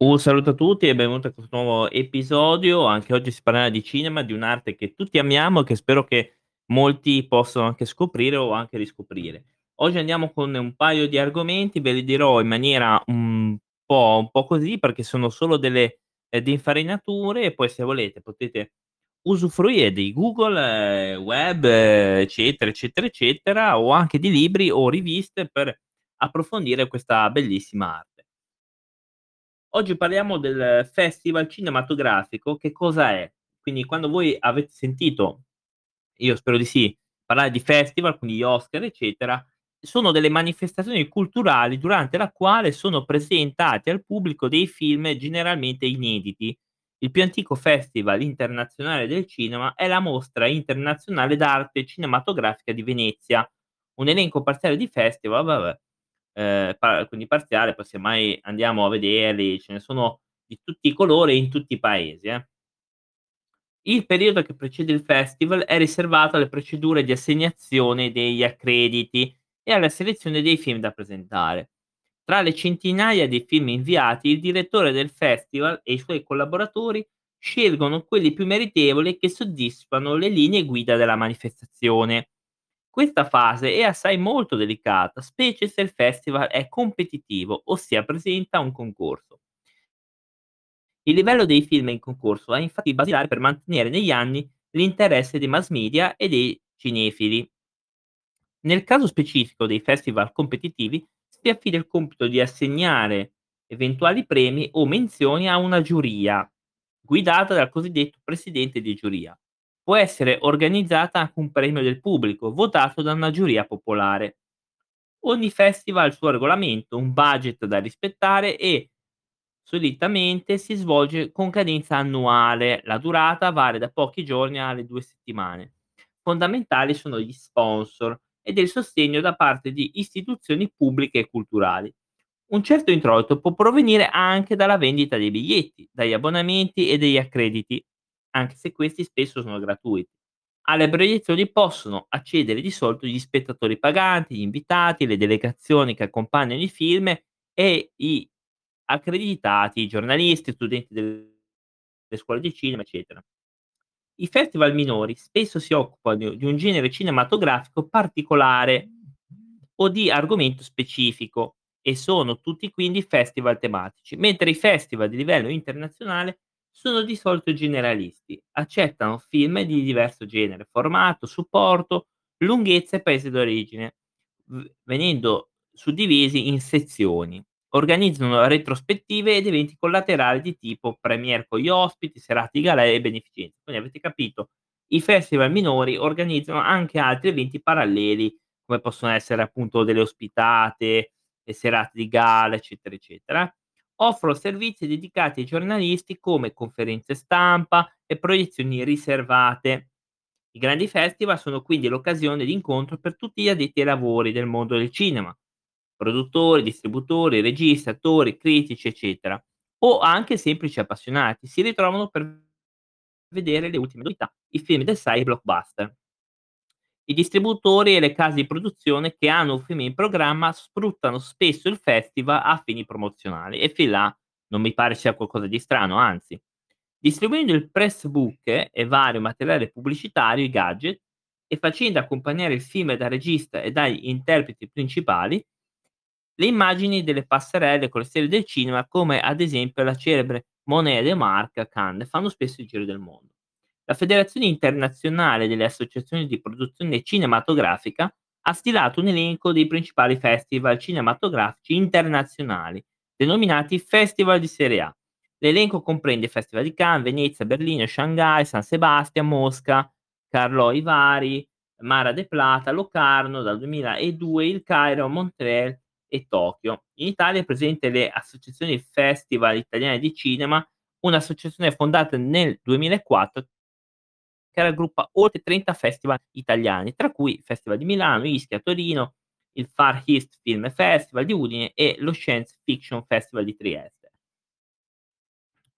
Un saluto a tutti e benvenuti a questo nuovo episodio. Anche oggi si parlerà di cinema, di un'arte che tutti amiamo e che spero che molti possano anche scoprire o anche riscoprire. Oggi andiamo con un paio di argomenti, ve li dirò in maniera un po' un po' così, perché sono solo delle, di infarinature e poi se volete potete usufruire di Google, ehm, web, eh, eccetera, eccetera, eccetera, o anche di libri o riviste per approfondire questa bellissima arte. Oggi parliamo del festival cinematografico. Che cosa è? Quindi quando voi avete sentito, io spero di sì, parlare di festival, quindi Oscar, eccetera, sono delle manifestazioni culturali durante la quale sono presentati al pubblico dei film generalmente inediti. Il più antico festival internazionale del cinema è la Mostra Internazionale d'Arte Cinematografica di Venezia, un elenco parziale di festival, vabbè, ehm, pa quindi parziale, poi semmai andiamo a vederli, ce ne sono di tutti i colori in tutti i paesi, eh. Il periodo che precede il festival è riservato alle procedure di assegnazione degli accrediti e alla selezione dei film da presentare. Tra le centinaia di film inviati, il direttore del festival e i suoi collaboratori scelgono quelli più meritevoli che soddisfano le linee guida della manifestazione. Questa fase è assai molto delicata, specie se il festival è competitivo, ossia presenta un concorso. Il livello dei film in concorso è infatti basilare per mantenere negli anni l'interesse dei mass media e dei cinefili. Nel caso specifico dei festival competitivi si affida il compito di assegnare eventuali premi o menzioni a una giuria, guidata dal cosiddetto presidente di giuria. Può essere organizzata anche un premio del pubblico, votato da una giuria popolare. Ogni festival ha il suo regolamento, un budget da rispettare e solitamente si svolge con cadenza annuale. La durata varia da pochi giorni alle due settimane. Fondamentali sono gli sponsor e del sostegno da parte di istituzioni pubbliche e culturali. Un certo introito può provenire anche dalla vendita dei biglietti, dagli abbonamenti e degli accrediti, anche se questi spesso sono gratuiti. Alle proiezioni possono accedere di solito gli spettatori paganti, gli invitati, le delegazioni che accompagnano i film e i accreditati, i giornalisti, studenti delle scuole di cinema, eccetera. I festival minori spesso si occupano di un genere cinematografico particolare o di argomento specifico e sono tutti quindi festival tematici, mentre i festival di livello internazionale sono di solito generalisti, accettano film di diverso genere, formato, supporto, lunghezza e paese d'origine, venendo suddivisi in sezioni. Organizzano retrospettive ed eventi collaterali di tipo premiere con gli ospiti, serate di galà e beneficenza. Quindi avete capito, i festival minori organizzano anche altri eventi paralleli, come possono essere appunto delle ospitate, serate di gala, eccetera, eccetera offrono servizi dedicati ai giornalisti come conferenze stampa e proiezioni riservate. I grandi festival sono quindi l'occasione di incontro per tutti gli addetti ai lavori del mondo del cinema, produttori, distributori, registi, attori, critici, eccetera, o anche semplici appassionati, si ritrovano per vedere le ultime novità, i film del sai blockbuster. I distributori e le case di produzione che hanno un film in programma sfruttano spesso il festival a fini promozionali e fin là non mi pare sia qualcosa di strano, anzi. Distribuendo il press book e vario materiale pubblicitario, i gadget, e facendo accompagnare il film dal regista e dagli interpreti principali, le immagini delle passerelle con le stelle del cinema, come ad esempio la celebre Monet de Marc a Cannes, fanno spesso il giro del mondo. La Federazione internazionale delle associazioni di produzione cinematografica ha stilato un elenco dei principali festival cinematografici internazionali, denominati Festival di Serie A. L'elenco comprende i Festival di Cannes, Venezia, Berlino, Shanghai, San Sebastian, Mosca, Carlo Vari, Mara de Plata, Locarno dal 2002, il Cairo, Montreal e Tokyo. In Italia è presente le associazioni Festival Italiane di Cinema, un'associazione fondata nel 2004 che raggruppa oltre 30 festival italiani, tra cui il Festival di Milano, Ischia, Torino, il Far East Film Festival di Udine e lo Science Fiction Festival di Trieste.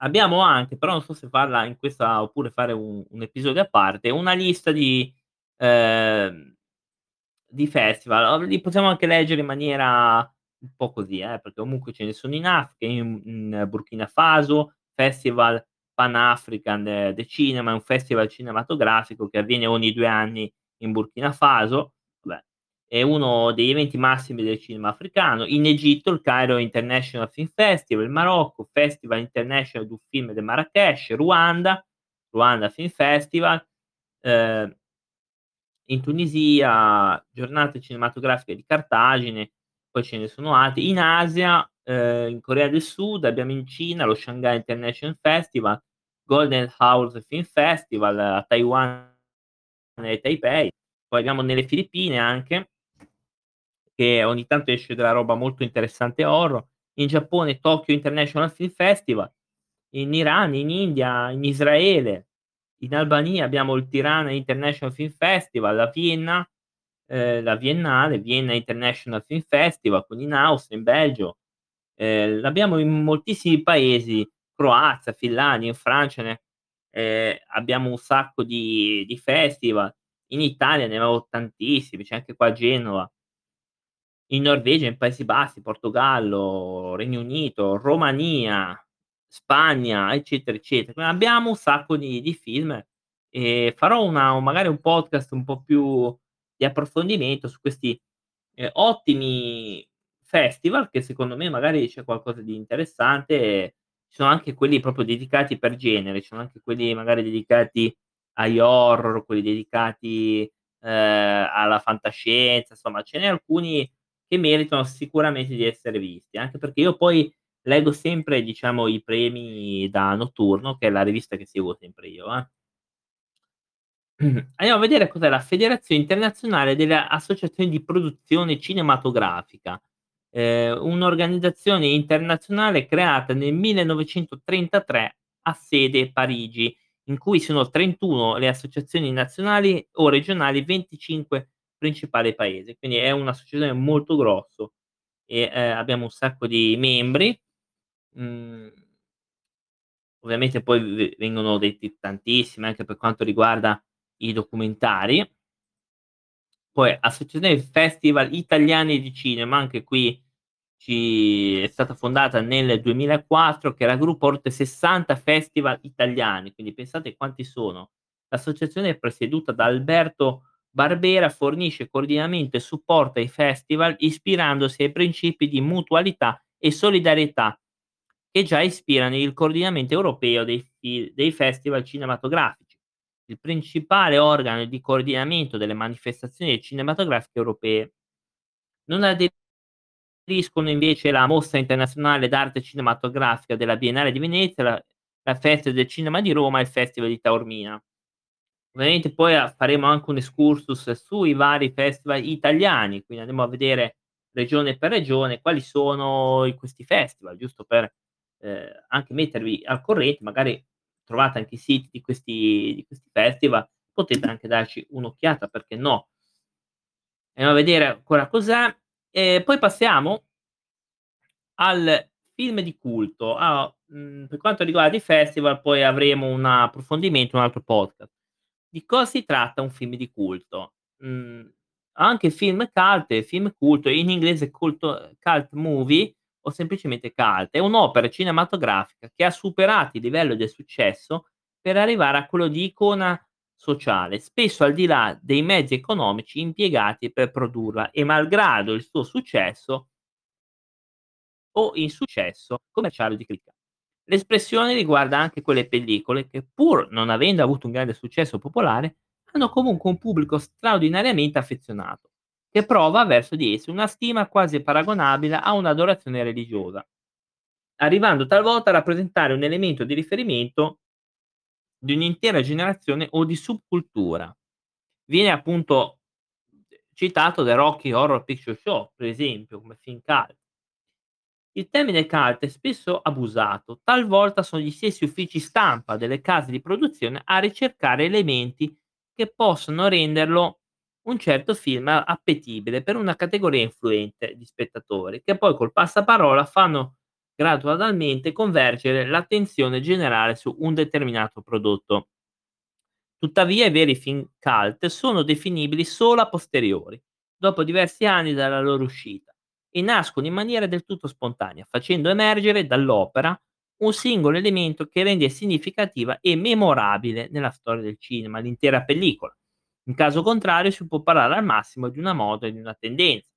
Abbiamo anche, però non so se farla in questa oppure fare un, un episodio a parte, una lista di, eh, di festival. Li possiamo anche leggere in maniera un po' così, eh, perché comunque ce ne sono in Africa, in in Burkina Faso, Festival Pan African de de Cinema, un festival cinematografico che avviene ogni 2 anni in Burkina Faso, vabbè, è uno degli eventi massimi del cinema africano. In Egitto il Cairo International Film Festival, il Marocco, Festival International du Film de Marrakech, Ruanda, Ruanda Film Festival, ehm in Tunisia, giornate cinematografiche di Cartagine, poi ce ne sono altri. In Asia, ehm, in Corea del Sud, abbiamo in Cina lo Shanghai International Festival, Golden House Film Festival a Taiwan e Taipei. Poi abbiamo nelle Filippine anche che ogni tanto esce della roba molto interessante horror. In Giappone Tokyo International Film Festival, in Iran, in India, in Israele, in Albania abbiamo il Tirana International Film Festival, a Vienna, ehm, la Biennale, Vienna International Film Festival, quindi in Austria, in Belgio. Ehm, l'abbiamo in moltissimi paesi, Croazia, Finlandia, in Francia ne ehm, abbiamo un sacco di di festival. In Italia ne avevo tantissimi, c'è anche qua a Genova. In Norvegia, in Paesi Bassi, Portogallo, Regno Unito, Romania, Spagna, eccetera, eccetera. Quindi abbiamo un sacco di di film e farò una un magari un podcast un po' più di approfondimento su questi, ehm, ottimi festival che secondo me magari c'è qualcosa di interessante. Ci sono anche quelli proprio dedicati per genere, ci sono anche quelli magari dedicati agli horror, quelli dedicati, ehm, alla fantascienza, insomma ce n'è alcuni che meritano sicuramente di essere visti, anche perché io poi leggo sempre, diciamo, i premi da Notturno, che è la rivista che seguo sempre io, eh. Andiamo a vedere cos'è la Federazione Internazionale delle Associazioni di Produzione Cinematografica, ehm, un'organizzazione internazionale creata nel 1933 ha sede Parigi, in cui sono 31 le associazioni nazionali o regionali, 25 principali paesi. Quindi è un'associazione molto grosso e, ehm, abbiamo un sacco di membri. Mhmm ovviamente poi vengono detti tantissimi anche per quanto riguarda i documentari. Poi Associazione Festival Italiani di Cinema, anche qui ci è stata fondata nel 2004 che raggruppa oltre 60 festival italiani, quindi pensate quanti sono. L'associazione presieduta da Alberto Barbera, fornisce coordinamento e supporto ai festival ispirandosi ai principi di mutualità e solidarietà che già ispirano il coordinamento europeo dei dei festival cinematografici, il principale organo di coordinamento delle manifestazioni cinematografiche europee. Non aderiscono invece la Mostra Internazionale d'Arte Cinematografica della Biennale di Venezia, la la Festa del Cinema di Roma e il Festival di Taormina. Ovviamente poi a faremo anche un excursus sui vari festival italiani, quindi andremo a vedere regione per regione quali sono questi festival, giusto per, ehm, anche mettervi al corrente, magari trovate anche i siti di questi di questi festival, potete anche darci un'occhiata, perché no. Andiamo a vedere ancora cos'è, e poi passiamo al film di culto. Allora, mhmm, per quanto riguarda i festival poi avremo un approfondimento, un altro podcast. Di cosa si tratta un film di culto? Mhmm, anche film cult film culto, in inglese culto cult movie o semplicemente cult, è un'opera cinematografica che ha superato il livello del successo per arrivare a quello di icona sociale, spesso al di là dei mezzi economici impiegati per produrla e malgrado il suo successo o insuccesso commerciale di critica. L'espressione riguarda anche quelle pellicole che, pur non avendo avuto un grande successo popolare, hanno comunque un pubblico straordinariamente affezionato, che prova verso di esse una stima quasi paragonabile a un'adorazione religiosa, arrivando talvolta a rappresentare un elemento di riferimento di un'intera generazione o di subcultura. Viene appunto citato The Rocky Horror Picture Show, per esempio, come film cult. Il termine cult è spesso abusato, talvolta sono gli stessi uffici stampa delle case di produzione a ricercare elementi che possono renderlo un certo film appetibile per una categoria influente di spettatori, che poi col passaparola fanno gradualmente convergere l'attenzione generale su un determinato prodotto. Tuttavia i veri film cult sono definibili solo a posteriori, dopo diversi anni dalla loro uscita. e nascono in maniera del tutto spontanea, facendo emergere dall'opera un singolo elemento che rende significativa e memorabile nella storia del cinema l'intera pellicola. In caso contrario si può parlare al massimo di una moda e di una tendenza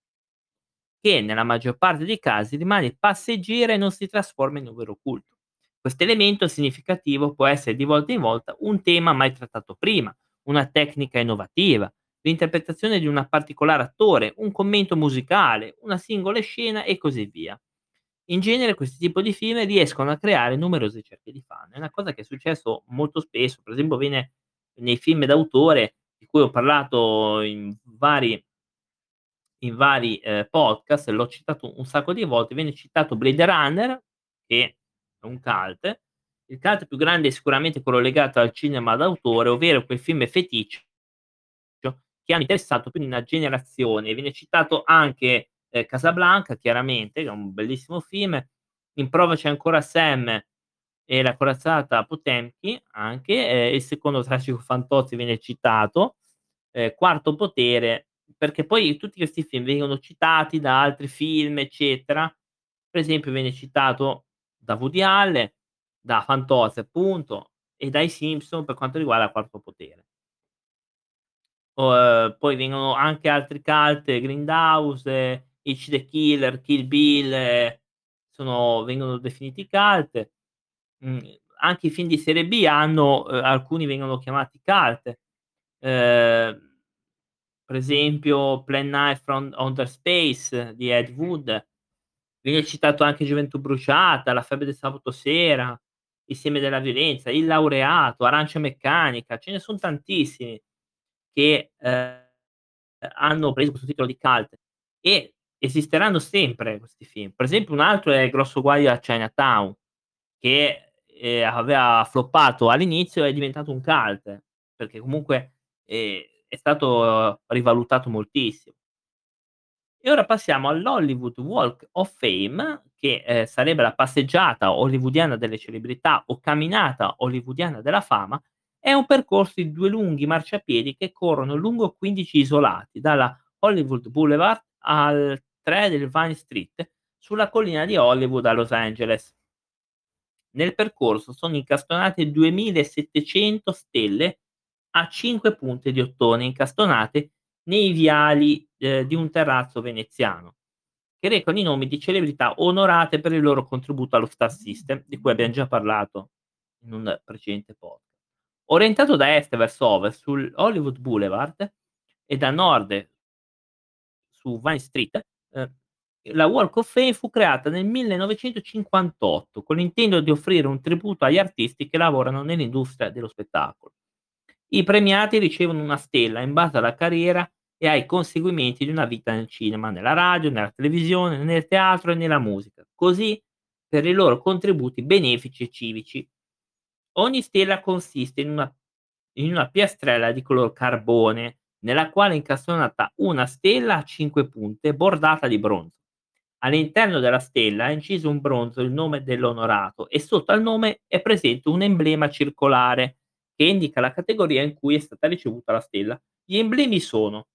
che nella maggior parte dei casi rimane passeggera e non si trasforma in un vero culto. Questo elemento significativo può essere di volta in volta un tema mai trattato prima, una tecnica innovativa, l'interpretazione di un particolare attore, un commento musicale, una singola scena e così via. In genere questi tipi di film riescono a creare numerose cerchie di fan. È una cosa che è successo molto spesso, per esempio viene nei film d'autore, di cui ho parlato in vari in vari, ehm, podcast, l'ho citato un sacco di volte, viene citato Blade Runner, che è un cult. Il cult più grande è sicuramente quello legato al cinema d'autore, ovvero quel film feticcio che hanno interessato più di una generazione. Viene citato anche, ehm, Casablanca chiaramente, che è un bellissimo film. In prova c'è ancora Sam e la corazzata Potemkin anche, ehm, il secondo Tragico Fantozzi viene citato. Ehm, Quarto Potere perché poi tutti questi film vengono citati da altri film, eccetera. Per esempio viene citato da Woody Allen, da Fantozzi appunto, e dai Simpson per quanto riguarda Quarto Potere. Ehm, poi vengono anche altri cult, Grindhouse, Hitch the Killer, Kill Bill, sono vengono definiti cult. Mhmm, anche i film di serie B hanno uhm, alcuni vengono chiamati cult. Ehm per esempio Plan 9 from Outer Space di Ed Wood. Viene citato anche Gioventù bruciata, La febbre del sabato sera, Il seme della violenza, Il laureato, Arancia meccanica, ce ne son tantissimi che, ehm, hanno preso questo titolo di cult e esisteranno sempre questi film. Per esempio un altro è Grosso guaio a Chinatown che, ehm, aveva floppato all'inizio è diventato un cult, perché comunque, ehm è stato rivalutato moltissimo. E ora passiamo all'Hollywood Walk of Fame, che, ehm, sarebbe la passeggiata hollywoodiana delle celebrità o camminata hollywoodiana della fama, è un percorso di 2 lunghi marciapiedi che corrono lungo 15 isolati, dalla Hollywood Boulevard al 3 del Vine Street, sulla collina di Hollywood a Los Angeles. Nel percorso sono incastonate 2700 stelle a 5 punte di ottone incastonate nei viali, ehm, di un terrazzo veneziano, che recano i nomi di celebrità onorate per il loro contributo allo Star System, di cui abbiam già parlato in un precedente podcast. Orientato da est verso ovest sul Hollywood Boulevard e da nord su Vine Street, la Walk of Fame fu creata nel 1958 con l'intento di offrire un tributo agli artisti che lavorano nell'industria dello spettacolo. I premiati ricevono una stella in base alla carriera e ai conseguimenti di una vita nel cinema, nella radio, nella televisione, nel teatro e nella musica, così per i loro contributi benefici e civici. Ogni stella consiste in una, in una piastrella di color carbone, nella quale è incastonata una stella a 5 punte bordata di bronzo. All'interno della stella è inciso un bronzo il nome dell'onorato e sotto al nome è presente un emblema circolare che indica la categoria in cui è stata ricevuta la stella. Gli emblemi sono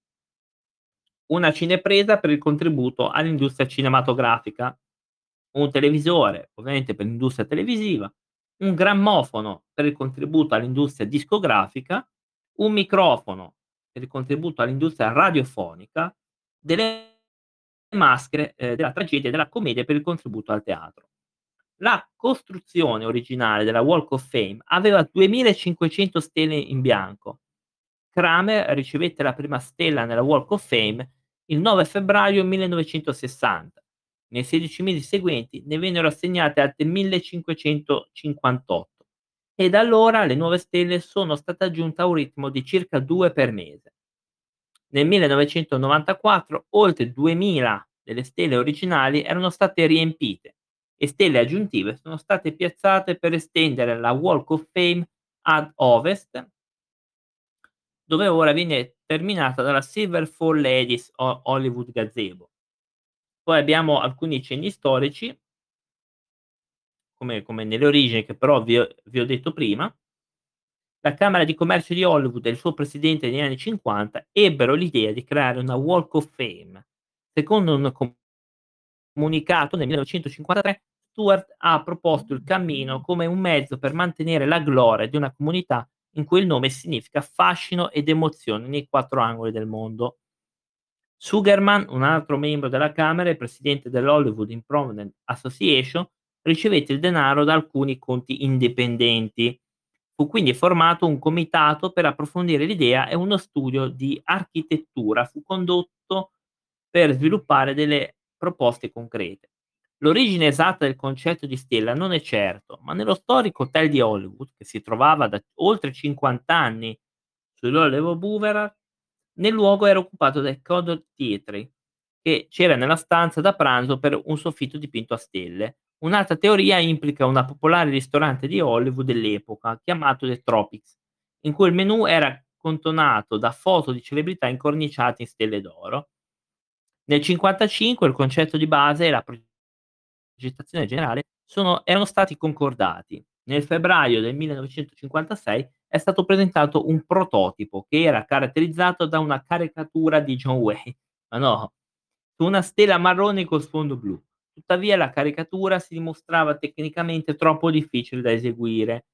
una cinepresa per il contributo all'industria cinematografica, un televisore, ovviamente per l'industria televisiva, un grammofono per il contributo all'industria discografica, un microfono per il contributo all'industria radiofonica, delle maschere eh, della tragedia e della commedia per il contributo al teatro. La costruzione originale della Walk of Fame aveva 2500 stelle in bianco. Kramer ricevette la prima stella nella Walk of Fame il 9 febbraio 1960. Nei 16 mesi seguenti ne vennero assegnate altre 1558 e da allora le nuove stelle sono state aggiunte a un ritmo di circa 2 per mese. Nel 1994 oltre 2000 delle stelle originali erano state riempite e stelle aggiuntive sono state piazzate per estendere la Walk of Fame ad ovest, dove ora viene terminata dalla Silver Four Ladies Hollywood Gazebo. Poi abbiamo alcuni cenni storici, come, come nelle origini, che però vi vi ho detto prima. La Camera di Commercio di Hollywood e il suo presidente negli anni 50 ebbero l'idea di creare una Walk of Fame, secondo un comunicato nel 1953, Stewart ha proposto il cammino come un mezzo per mantenere la gloria di una comunità in cui il nome significa fascino ed emozione nei quattro angoli del mondo. Sugarman, un altro membro della Camera e presidente dell'Hollywood Improvement Association, ricevette il denaro da alcuni conti indipendenti. Fu quindi formato un comitato per approfondire l'idea e uno studio di architettura fu condotto per sviluppare delle proposte concrete. L'origine esatta del concetto di stella non è certo, ma nello storico hotel di Hollywood, che si trovava da oltre 50 anni sull'Hollywood Boulevard, nel luogo era occupato dai Codor Theatre, che c'era nella stanza da pranzo per un soffitto dipinto a stelle. Un'altra teoria implica un popolare ristorante di Hollywood dell'epoca, chiamato The Tropics, in cui il menù era contonato da foto di celebrità incorniciate in stelle d'oro. Nel 1955 il concetto di base e la progettazione generale sono, erano stati concordati. Nel febbraio del 1956 è stato presentato un prototipo che era caratterizzato da una caricatura di John Wayne, ma no, su una stella marrone con sfondo blu. Tuttavia la caricatura si dimostrava tecnicamente troppo difficile da eseguire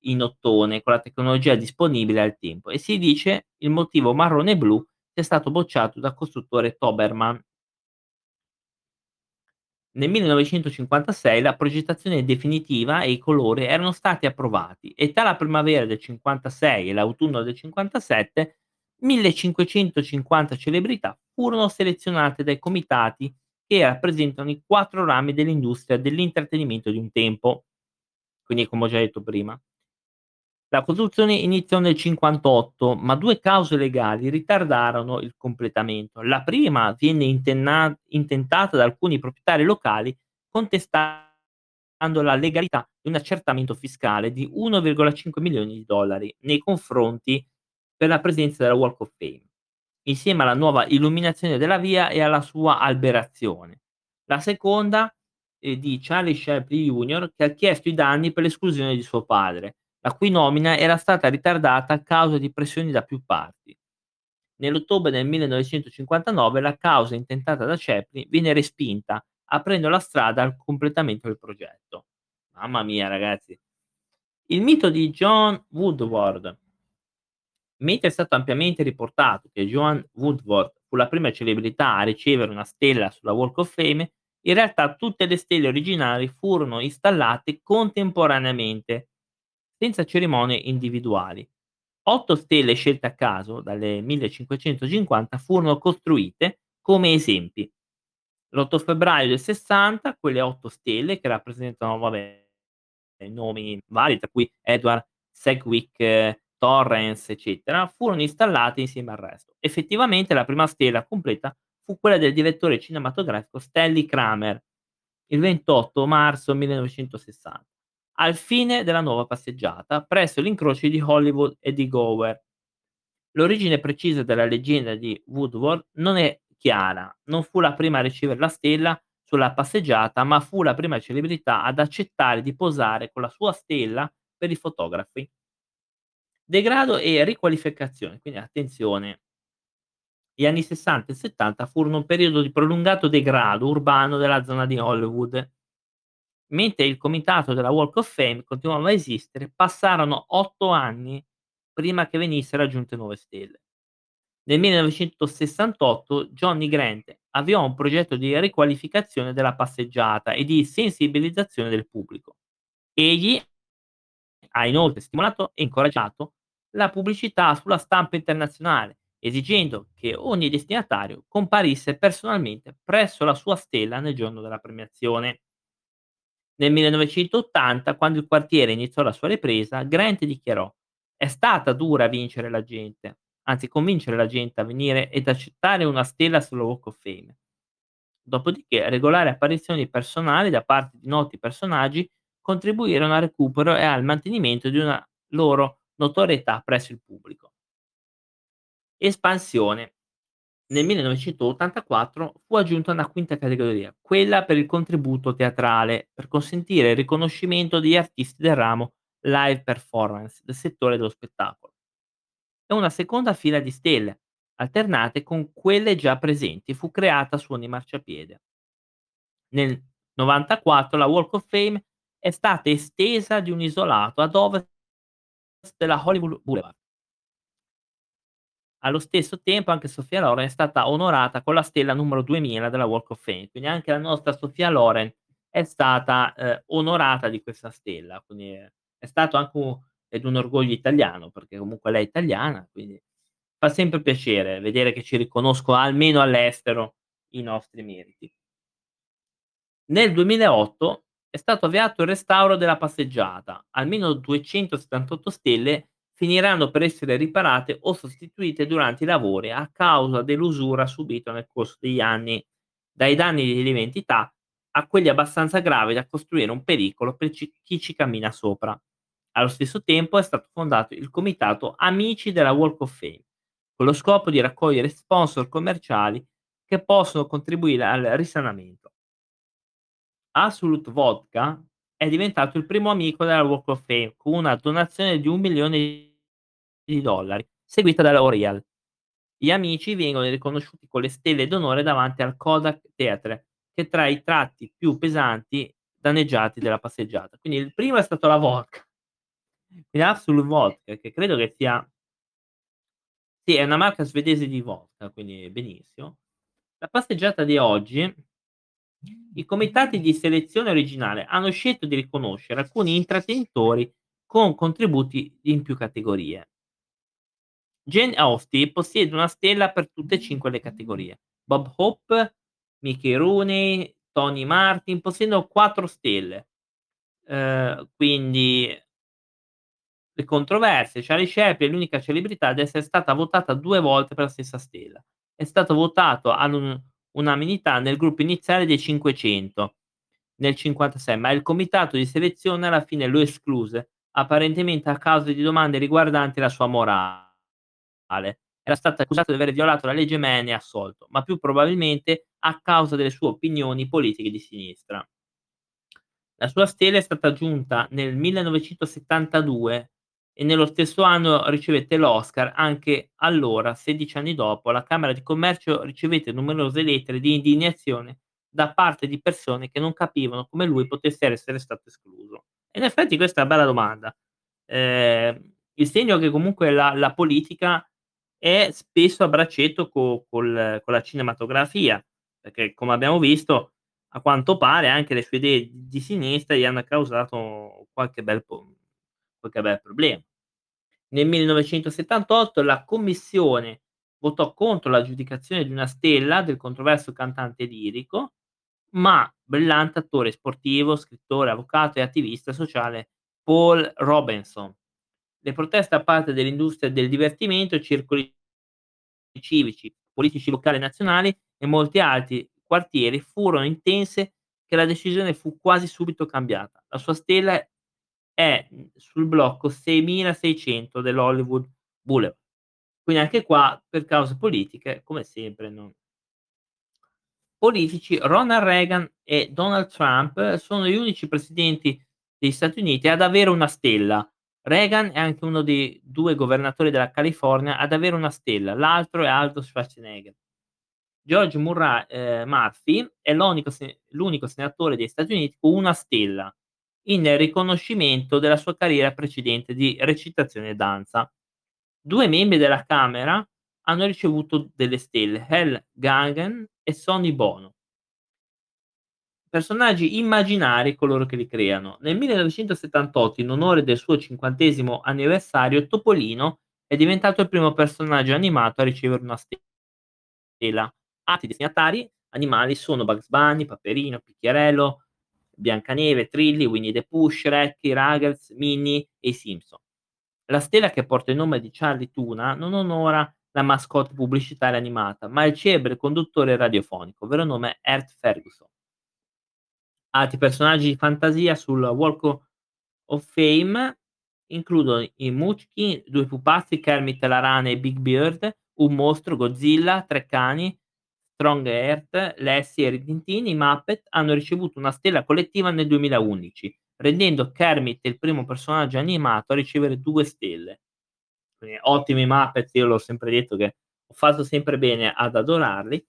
in ottone con la tecnologia disponibile al tempo. E si dice il motivo marrone e blu sia stato bocciato dal costruttore Toberman. Nel 1956 la progettazione definitiva e i colori erano stati approvati e tra la primavera del 56 e l'autunno del 57 1550 celebrità furono selezionate dai comitati che rappresentano i quattro rami dell'industria dell'intrattenimento di un tempo. Quindi, come ho già detto prima, la costruzione iniziò nel 58, ma due cause legali ritardarono il completamento. La prima viene intenna- intentata da alcuni proprietari locali contestando la legalità di un accertamento fiscale di 1,5 milioni di dollari nei confronti per la presenza della Walk of Fame, insieme alla nuova illuminazione della via e alla sua alberazione. La seconda è di Charlie Shapley Jr. che ha chiesto i danni per l'esclusione di suo padre la cui nomina era stata ritardata a causa di pressioni da più parti. Nell'ottobre del 1959 la causa intentata da Chaplin viene respinta, aprendo la strada al completamento del progetto. Mamma mia, ragazzi. Il mito di John Woodward. Mentre è stato ampiamente riportato che John Woodward fu la prima celebrità a ricevere una stella sulla Walk of Fame, in realtà tutte le stelle originali furono installate contemporaneamente senza cerimonie individuali. Otto stelle scelte a caso dalle 1550 furono costruite come esempi. L'8 febbraio del 60, quelle otto stelle che rappresentano vabbè, nomi vari, tra cui Edward Sedgwick, eh, Torrance, eccetera, furono installate insieme al resto. Effettivamente la prima stella completa fu quella del direttore cinematografico Stanley Kramer, il 28 marzo 1960 al fine della nuova passeggiata presso l'incrocio di Hollywood e di Gower. L'origine precisa della leggenda di Woodward non è chiara, non fu la prima a ricevere la stella sulla passeggiata, ma fu la prima celebrità ad accettare di posare con la sua stella per i fotografi. Degrado e riqualificazione, quindi attenzione, gli anni 60 e 70 furono un periodo di prolungato degrado urbano della zona di Hollywood mentre il comitato della Walk of Fame continuava a esistere, passarono otto anni prima che venissero aggiunte nuove stelle. Nel 1968 Johnny Grant avviò un progetto di riqualificazione della passeggiata e di sensibilizzazione del pubblico. Egli ha inoltre stimolato e incoraggiato la pubblicità sulla stampa internazionale, esigendo che ogni destinatario comparisse personalmente presso la sua stella nel giorno della premiazione. Nel 1980, quando il quartiere iniziò la sua ripresa, Grant dichiarò: "È stata dura vincere la gente, anzi convincere la gente a venire ed accettare una stella sulla Walk of Fame". Dopodiché regolari apparizioni personali da parte di noti personaggi contribuirono al recupero e al mantenimento di una loro notorietà presso il pubblico. Espansione. Nel 1984 fu aggiunta una quinta categoria, quella per il contributo teatrale, per consentire il riconoscimento degli artisti del ramo live performance del settore dello spettacolo. E una seconda fila di stelle, alternate con quelle già presenti, fu creata su ogni marciapiede. nel 94 la Walk of Fame è stata estesa di un isolato ad ovest della Hollywood Boulevard. Allo stesso tempo anche Sofia Loren è stata onorata con la stella numero 2000 della Walk of Fame, quindi anche la nostra Sofia Loren è stata, ehm, onorata di questa stella, quindi è è stato anche un ed un orgoglio italiano, perché comunque lei è italiana, quindi fa sempre piacere vedere che ci riconoscono almeno all'estero i nostri meriti. Nel 2008 è stato avviato il restauro della passeggiata, almeno 278 stelle finiranno per essere riparate o sostituite durante i lavori a causa dell'usura subita nel corso degli anni, dai danni di lieve a quelli abbastanza gravi da costruire un pericolo per ci chi ci cammina sopra. Allo stesso tempo è stato fondato il comitato Amici della Walk of Fame, con lo scopo di raccogliere sponsor commerciali che possono contribuire al risanamento. Absolut Vodka è diventato il primo amico della Walk of Fame con una donazione di un milione di dollari, seguita da L'Oreal. Gli amici vengono riconosciuti con le stelle d'onore davanti al Kodak Theatre, che tra i tratti più pesanti danneggiati della passeggiata. Quindi il primo è stato la vodka. Quindi Absolut Vodka, che credo che sia sì, è una marca svedese di vodka, quindi benissimo. La passeggiata di oggi i comitati di selezione originale hanno scelto di riconoscere alcuni intratenitori con contributi in più categorie. Jane Austen possiede una stella per tutte e cinque le categorie. Bob Hope, Mickey Rooney, Tony Martin possiedono quattro stelle. Uh, quindi le controversie, Charlie Chaplin è l'unica celebrità ad essere stata votata due volte per la stessa stella. È stato votato all'unanimità nel gruppo iniziale dei 500 nel 56, ma il comitato di selezione alla fine lo escluse, apparentemente a causa di domande riguardanti la sua morale. Era stato accusato di aver violato la legge Mann e assolto, ma più probabilmente a causa delle sue opinioni politiche di sinistra. La sua stella è stata aggiunta nel 1972 e nello stesso anno ricevette l'Oscar, anche allora, 16 anni dopo, la Camera di Commercio ricevette numerose lettere di indignazione da parte di persone che non capivano come lui potesse essere stato escluso. In effetti questa è una bella domanda. Eh, il segno che comunque la, la, politica è spesso a braccetto co, col, con la cinematografia, perché come abbiamo visto, a quanto pare anche le sue idee di sinistra gli hanno causato qualche bel, qualche bel problema. Nel 1978 la commissione votò contro l'aggiudicazione di una stella del controverso cantante lirico, ma brillante attore sportivo, scrittore, avvocato e attivista sociale Paul Robinson. Le proteste da parte dell'industria del divertimento, circoli civici, politici locali e nazionali e molti altri quartieri furono intense che la decisione fu quasi subito cambiata. La sua stella è sul blocco 6600 dell'Hollywood Boulevard. Quindi anche qua, per cause politiche, come sempre, non. Politici, Ronald Reagan e Donald Trump sono gli unici presidenti degli Stati Uniti ad avere una stella. Reagan è anche uno dei due governatori della California ad avere una stella, l'altro è Aldo Schwarzenegger. George Murray, eh, Murphy è l'unico, l'unico senatore degli Stati Uniti con una stella in riconoscimento della sua carriera precedente di recitazione e danza. Due membri della Camera hanno ricevuto delle stelle, Hal Gangen e Sonny Bono. Personaggi immaginari coloro che li creano. Nel 1978, in onore del suo cinquantesimo anniversario, Topolino è diventato il primo personaggio animato a ricevere una stella. Altri destinatari animali sono Bugs Bunny, Paperino, Picchiarello, Biancaneve, Trilli, Winnie the Pooh, Shrek, i Ruggles, Minnie e i Simpson. La stella che porta il nome di Charlie Tuna non onora la mascotte pubblicitaria animata, ma il celebre conduttore radiofonico, vero nome Ert Ferguson. Altri personaggi di fantasia sul Walk of Fame includono i Munchkin, due pupazzi, Kermit la rana e Big Bird, un mostro, Godzilla, tre cani, Strong Earth, Lassie e Rintintin, i Muppet hanno ricevuto una stella collettiva nel 2011, rendendo Kermit il primo personaggio animato a ricevere due stelle. Quindi, ottimi Muppet, io l'ho sempre detto che ho fatto sempre bene ad adorarli.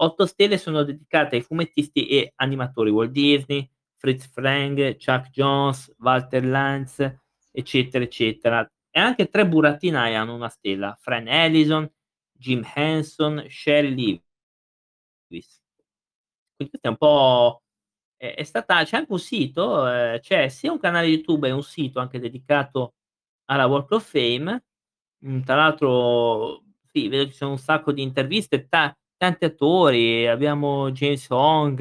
8 stelle sono dedicate ai fumettisti e animatori Walt Disney, Fritz Frang, Chuck Jones, Walter Lantz, eccetera, eccetera. E anche 3 burattinai hanno una stella: Fran Ellison, Jim Henson, Sherry Lewis. Quindi questo è un po' è è stata c'è anche un sito, ehm, c'è sia un canale YouTube e un sito anche dedicato alla Walk of Fame. Mhmm, tra l'altro sì, vedo che ci sono un sacco di interviste, ta tanti attori, abbiamo James Hong,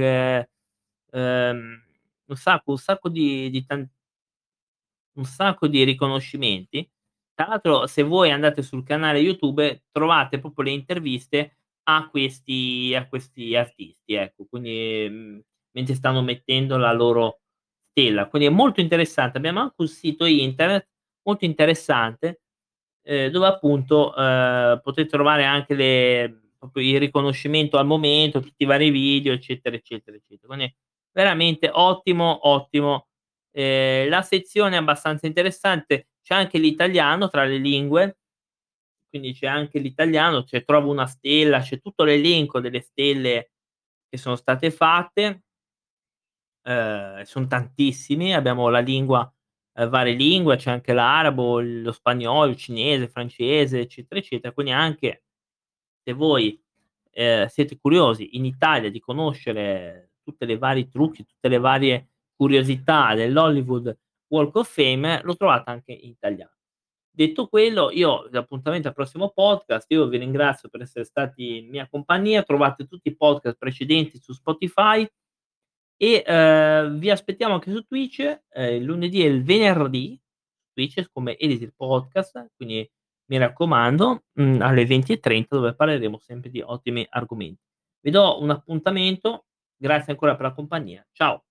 ehm, un sacco un sacco di di tan un sacco di riconoscimenti. Tra l'altro se voi andate sul canale YouTube trovate proprio le interviste a questi a questi artisti, ecco. Quindi, mhmm, mentre stanno mettendo la loro stella. Quindi è molto interessante. Abbiamo anche un sito internet molto interessante, ehm, dove appunto, ehm, potete trovare anche le il riconoscimento al momento, tutti i vari video, eccetera, eccetera, eccetera. Quindi veramente ottimo, ottimo. Ehm, la sezione è abbastanza interessante, c'è anche l'italiano tra le lingue, quindi c'è anche l'italiano, cioè trovo una stella, c'è tutto l'elenco delle stelle che sono state fatte. Ehm, son tantissimi, abbiamo la lingua ehm, varie lingue, c'è anche l'arabo, lo spagnolo, il cinese, il francese, eccetera, eccetera. Quindi anche se voi, ehm, siete curiosi in Italia di conoscere tutte le vari trucchi, tutte le varie curiosità dell'Hollywood Walk of Fame, lo trovate anche in italiano. Detto quello, io l'appuntamento al prossimo podcast, io vi ringrazio per essere stati in mia compagnia, trovate tutti i podcast precedenti su Spotify e, ehm, vi aspettiamo anche su Twitch, ehm, il lunedì e il venerdì, Twitch come Elisir Podcast, quindi mi raccomando, mhmm, alle 20:30 dove parleremo sempre di ottimi argomenti. Vi do un appuntamento, grazie ancora per la compagnia. Ciao.